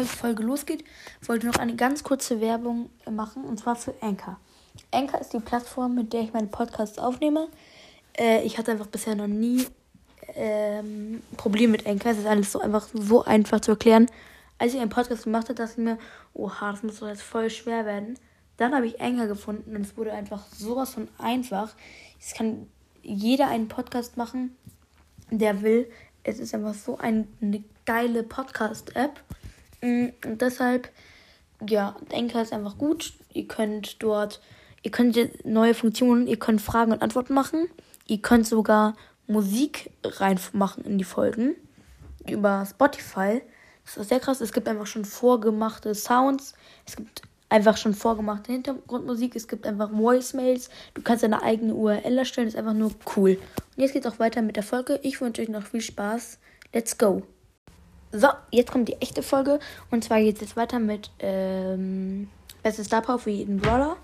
die Folge losgeht, wollte ich noch eine ganz kurze Werbung machen und zwar für Anchor. Anchor ist die Plattform, mit der ich meine Podcasts aufnehme. Äh, ich hatte einfach bisher noch nie ähm, Probleme mit Anchor. Es ist alles so einfach so einfach zu erklären. Als ich einen Podcast gemacht habe, dachte ich mir, oha, das muss doch jetzt voll schwer werden. Dann habe ich Anchor gefunden und es wurde einfach sowas von einfach. Es kann jeder einen Podcast machen, der will. Es ist einfach so ein, eine geile Podcast-App. Mm, und deshalb, ja, Anchor ist einfach gut. Ihr könnt dort, ihr könnt neue Funktionen, ihr könnt Fragen und Antworten machen. Ihr könnt sogar Musik reinmachen in die Folgen über Spotify. Das ist sehr krass. Es gibt einfach schon vorgemachte Sounds. Es gibt einfach schon vorgemachte Hintergrundmusik. Es gibt einfach Voicemails. Du kannst deine eigene URL erstellen. Das ist einfach nur cool. Und jetzt geht es auch weiter mit der Folge. Ich wünsche euch noch viel Spaß. Let's go. So, jetzt kommt die echte Folge. Und zwar geht es jetzt weiter mit ähm, Bestes Star Power für jeden Brawler.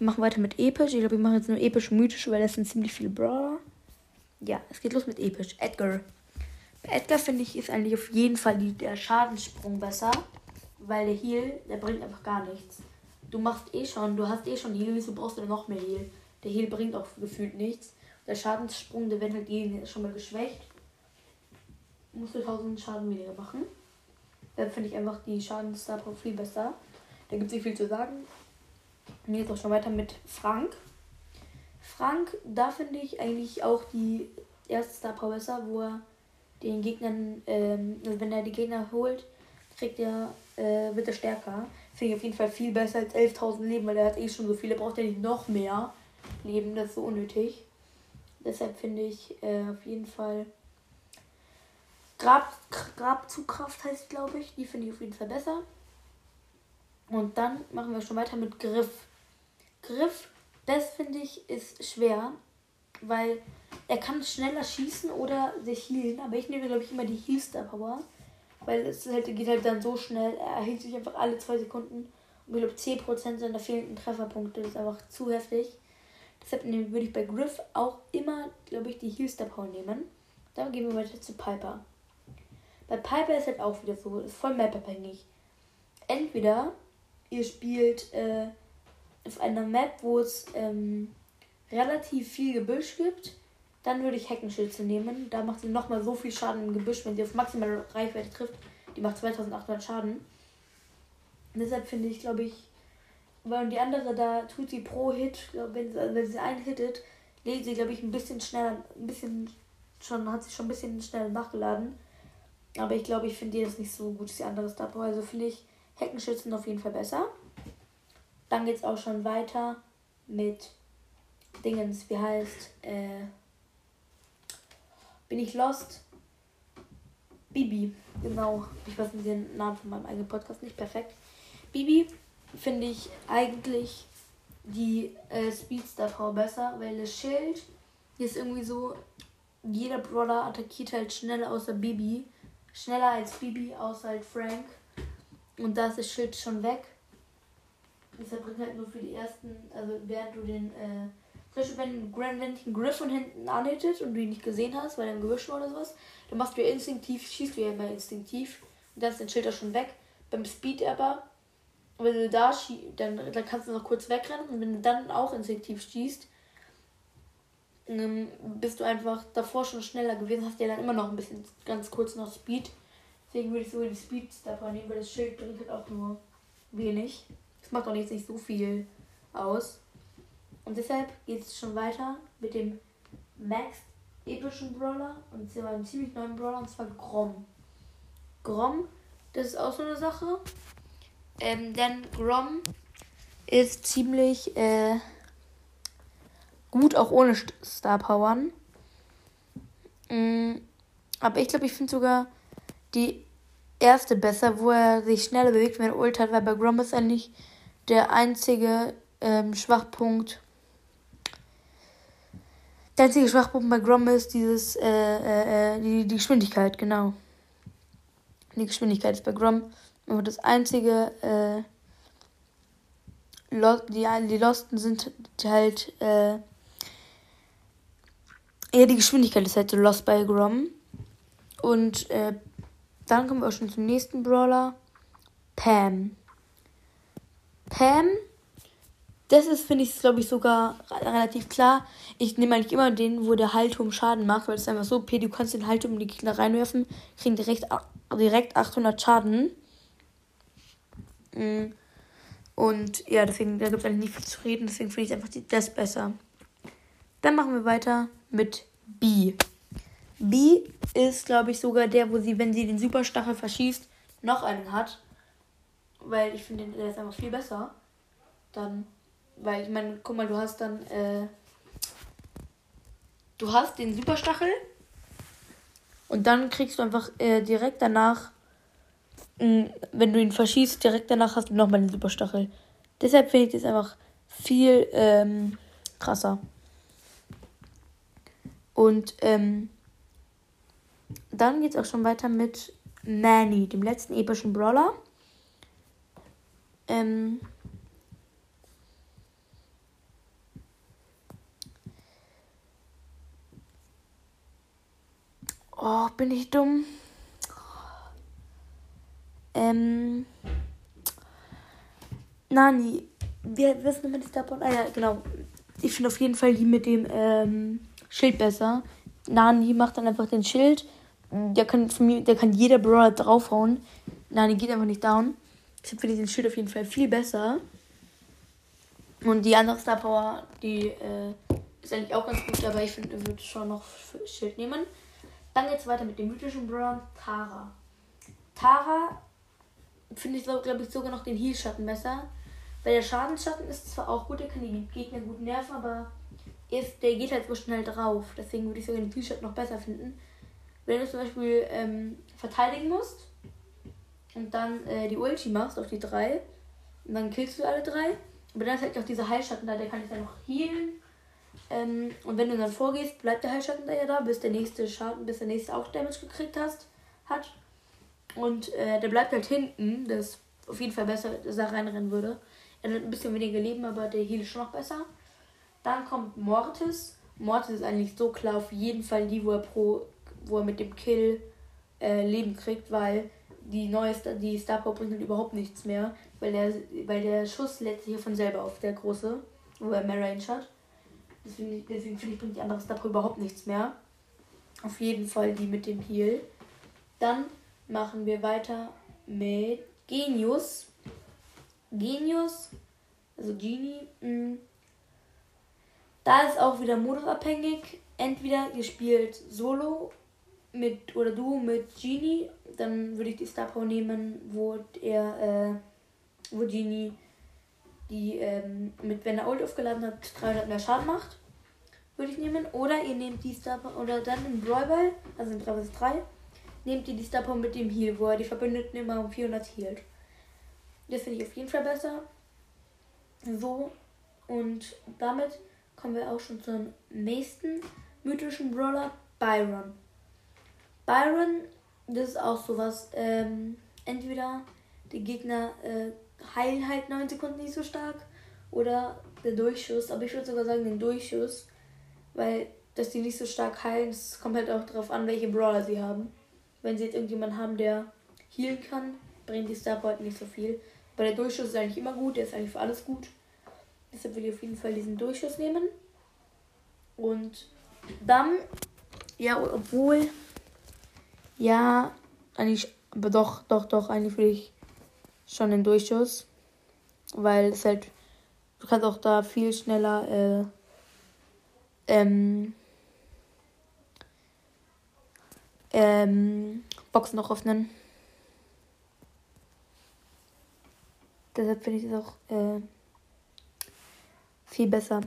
Wir machen weiter mit episch. Ich glaube, wir machen jetzt nur episch mythisch, weil das sind ziemlich viele Brawler. Ja, es geht los mit episch. Edgar. Bei Edgar finde ich, ist eigentlich auf jeden Fall der Schadenssprung besser. Weil der Heal, der bringt einfach gar nichts. Du machst eh schon, du hast eh schon Heal, wieso brauchst du noch mehr Heal? Der Heal bringt auch gefühlt nichts. Der Schadenssprung, der wird halt jeden schon mal geschwächt. Musst du 1000 Schaden weniger machen. Dann finde ich einfach die Schadensstar viel besser. Da gibt es nicht viel zu sagen. Und jetzt auch schon weiter mit Frank. Frank, da finde ich eigentlich auch die erste Star Power besser, wo er den Gegnern, ähm, also wenn er die Gegner holt, kriegt er, äh, wird er stärker. Finde ich auf jeden Fall viel besser als 11.000 Leben, weil er hat eh schon so viele, braucht er nicht noch mehr Leben, das ist so unnötig. Deshalb finde ich äh, auf jeden Fall Grab, Grabzugkraft heißt glaube ich, die finde ich auf jeden Fall besser. Und dann machen wir schon weiter mit Griff. Griff, das finde ich ist schwer, weil er kann schneller schießen oder sich healen, aber ich nehme glaube ich immer die Healster Power, weil es halt, geht halt dann so schnell, er erhielt sich einfach alle zwei Sekunden und ich glaube 10% seiner fehlenden Trefferpunkte, ist einfach zu heftig. Deshalb würde ich bei Griff auch immer, glaube ich, die Healster Power nehmen. Dann gehen wir weiter zu Piper. Bei Piper ist halt auch wieder so, ist voll map-abhängig. Entweder ihr spielt äh, auf einer Map, wo es ähm, relativ viel Gebüsch gibt, dann würde ich Heckenschütze nehmen. Da macht sie nochmal so viel Schaden im Gebüsch, wenn sie auf maximale Reichweite trifft. Die macht 2800 Schaden. Und deshalb finde ich, glaube ich, weil die andere da tut sie pro Hit, wenn sie, also wenn sie einen hittet, lädt sie, glaube ich, ein bisschen schneller, ein bisschen schon, hat sie schon ein bisschen schneller nachgeladen. Aber ich glaube, ich finde die das nicht so gut, die andere Star Power. Also finde ich Heckenschützen auf jeden Fall besser. Dann geht es auch schon weiter mit Dingens, wie heißt, äh, bin ich lost? Bibi, genau. Ich weiß nicht den Namen von meinem eigenen Podcast nicht perfekt. Bibi finde ich eigentlich die äh, Speedstar-Frau besser, weil das Schild ist irgendwie so, jeder Brawler attackiert halt schneller außer Bibi. Schneller als Bibi, außer halt Frank. Und da ist das Schild schon weg. Deshalb bringt halt nur für die ersten, also während du den, äh, zum Beispiel wenn, dich ein Griff von hinten anhittet und du ihn nicht gesehen hast, weil er im Gebüsch oder sowas, dann machst du ja instinktiv, schießt du ja immer instinktiv. Und dann ist dein Schild auch schon weg. Beim Speed aber, wenn du da schießt, dann, dann kannst du noch kurz wegrennen und wenn du dann auch instinktiv schießt, bist du einfach davor schon schneller gewesen, hast ja dann immer noch ein bisschen ganz kurz noch Speed. Deswegen würde ich sogar die Speed davon nehmen, weil das Schild bringt halt auch nur wenig. Das macht auch jetzt nicht so viel aus. Und deshalb geht es schon weiter mit dem Max epischen Brawler und zwar einem ziemlich neuen Brawler und zwar Grom. Grom, das ist auch so eine Sache. Ähm, denn Grom ist ziemlich äh, gut, auch ohne Star Powern. Mhm. Aber ich glaube, ich finde sogar die erste besser, wo er sich schneller bewegt, wenn er Ult hat, weil bei Grom ist eigentlich der einzige ähm, Schwachpunkt. Der einzige Schwachpunkt bei Grom ist dieses, äh, äh, äh die, die Geschwindigkeit, genau. Die Geschwindigkeit ist bei Grom aber das einzige, äh, die, die Losten sind halt, äh, ja, die Geschwindigkeit ist halt so lost bei Grom. Und äh, dann kommen wir auch schon zum nächsten Brawler. Pam. Pam, das ist, finde ich, glaube ich, sogar relativ klar. Ich nehme eigentlich immer den, wo der Haltum Schaden macht, weil es einfach so, okay, du kannst den Haltum in die Gegner reinwerfen, kriegen direkt, direkt 800 Schaden. Mm. Und ja, deswegen, da gibt es eigentlich nicht viel zu reden, deswegen finde ich einfach das besser. Dann machen wir weiter mit B. B ist, glaube ich, sogar der, wo sie, wenn sie den Superstachel verschießt, noch einen hat. Weil ich finde, der ist einfach viel besser. Dann, weil ich meine, guck mal, du hast dann, äh, du hast den Superstachel und dann kriegst du einfach äh, direkt danach, mh, wenn du ihn verschießt, direkt danach hast du nochmal den Superstachel. Deshalb finde ich das einfach viel ähm, krasser. Und ähm, dann geht es auch schon weiter mit Manny, dem letzten epischen Brawler. Ähm, oh, bin ich dumm? Ähm, Nani, wir wissen immer die Starpoint. Ah ja, genau. Ich finde auf jeden Fall die mit dem ähm, Schild besser. Nani macht dann einfach den Schild der kann, von mir, der kann jeder Brawler draufhauen. Der geht einfach nicht down. Deshalb finde ich den Schild auf jeden Fall viel besser. Und die andere Star Power, die äh, ist eigentlich auch ganz gut, aber ich finde, ich würde schon noch Schild nehmen. Dann geht es weiter mit dem mythischen Brawler Tara. Tara finde ich, glaube ich, sogar noch den Heal-Schatten besser. Weil der Schadensschatten ist zwar auch gut, der kann die Gegner gut nerven, aber ist, der geht halt so schnell drauf. Deswegen würde ich sogar den Heal-Schatten noch besser finden wenn du zum Beispiel ähm, verteidigen musst und dann äh, die Ulti machst auf die drei und dann killst du alle drei. Aber dann ist halt auch dieser Heilschatten da, der kann dich dann noch healen. Ähm, und wenn du dann vorgehst, bleibt der Heilschatten da ja da, bis der nächste Schaden, bis der nächste auch Damage gekriegt hast, hat. Und äh, der bleibt halt hinten, das ist auf jeden Fall besser, dass er reinrennen würde. Er hat ein bisschen weniger Leben, aber der Heal ist schon noch besser. Dann kommt Mortis. Mortis ist eigentlich so klar auf jeden Fall die, wo er pro wo er mit dem Kill äh, Leben kriegt, weil die neue Star, die Star Power bringt halt überhaupt nichts mehr, weil der, weil der Schuss lädt sich von selber auf, der große, wo er mehr Range hat. Deswegen, deswegen finde ich, bringt die andere Star Power überhaupt nichts mehr. Auf jeden Fall die mit dem Heal. Dann machen wir weiter mit Genius. Genius, also Genie. Mh. Da ist auch wieder modusabhängig. Entweder ihr spielt Solo mit oder du mit Genie, dann würde ich die Star Power nehmen, wo er, äh, wo Genie die ähm, mit wenn er Ult aufgeladen hat 300 mehr Schaden macht, würde ich nehmen. Oder ihr nehmt die Star Power oder dann im Brawl also in 3 vs 3, nehmt ihr die Star Power mit dem Heal, wo er die Verbündeten immer um 400 healt. Das finde ich auf jeden Fall besser. So und damit kommen wir auch schon zum nächsten mythischen Brawler, Byron. Byron, das ist auch sowas. Ähm, entweder die Gegner äh, heilen halt 9 Sekunden nicht so stark oder der Durchschuss. Aber ich würde sogar sagen den Durchschuss, weil dass die nicht so stark heilen, es kommt halt auch darauf an, welche Brawler sie haben. Wenn sie jetzt irgendjemanden haben, der healen kann, bringt die Star Point nicht so viel. Aber der Durchschuss ist eigentlich immer gut, der ist eigentlich für alles gut. Deshalb will ich auf jeden Fall diesen Durchschuss nehmen. Und dann, ja, obwohl ja, eigentlich, aber doch, doch, doch, eigentlich will ich schon den Durchschuss. Weil es halt, du kannst auch da viel schneller, äh, ähm, ähm, Boxen noch öffnen. Deshalb finde ich es auch äh, viel besser.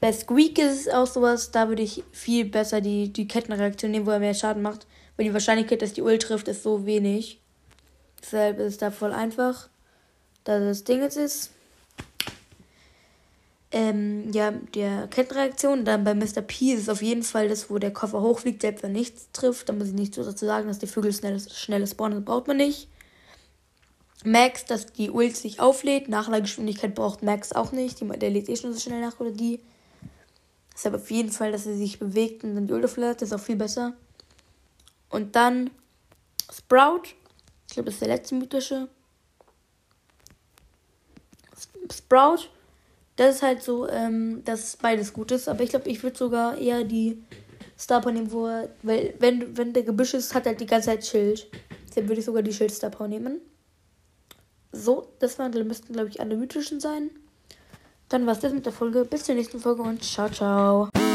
Bei Squeak ist es auch sowas, da würde ich viel besser die, die Kettenreaktion nehmen, wo er mehr Schaden macht. Weil die Wahrscheinlichkeit, dass die Ult trifft, ist so wenig. Deshalb ist es da voll einfach. Da das Ding jetzt ist. Ähm, ja, der Kettenreaktion. Dann bei Mr. P ist es auf jeden Fall das, wo der Koffer hochfliegt, selbst wenn nichts trifft. Da muss ich nicht so dazu sagen, dass die Vögel schnell, schnell spawnen, braucht man nicht. Max, dass die Ult sich auflädt. Nachladegeschwindigkeit braucht Max auch nicht. Die, der lädt eh schon so schnell nach oder die. Deshalb auf jeden Fall, dass er sich bewegt und dann die Ult auflädt. Das ist auch viel besser. Und dann Sprout. Ich glaube, das ist der letzte mythische. Sprout. Das ist halt so, ähm, dass beides gut ist. Aber ich glaube, ich würde sogar eher die Star nehmen, wo er, weil wenn, wenn der Gebüsch ist, hat er halt die ganze Zeit Schild. Dann würde ich sogar die Schild Star nehmen. So, das waren, müssten, glaube ich, alle mythischen sein. Dann war es das mit der Folge. Bis zur nächsten Folge und ciao, ciao.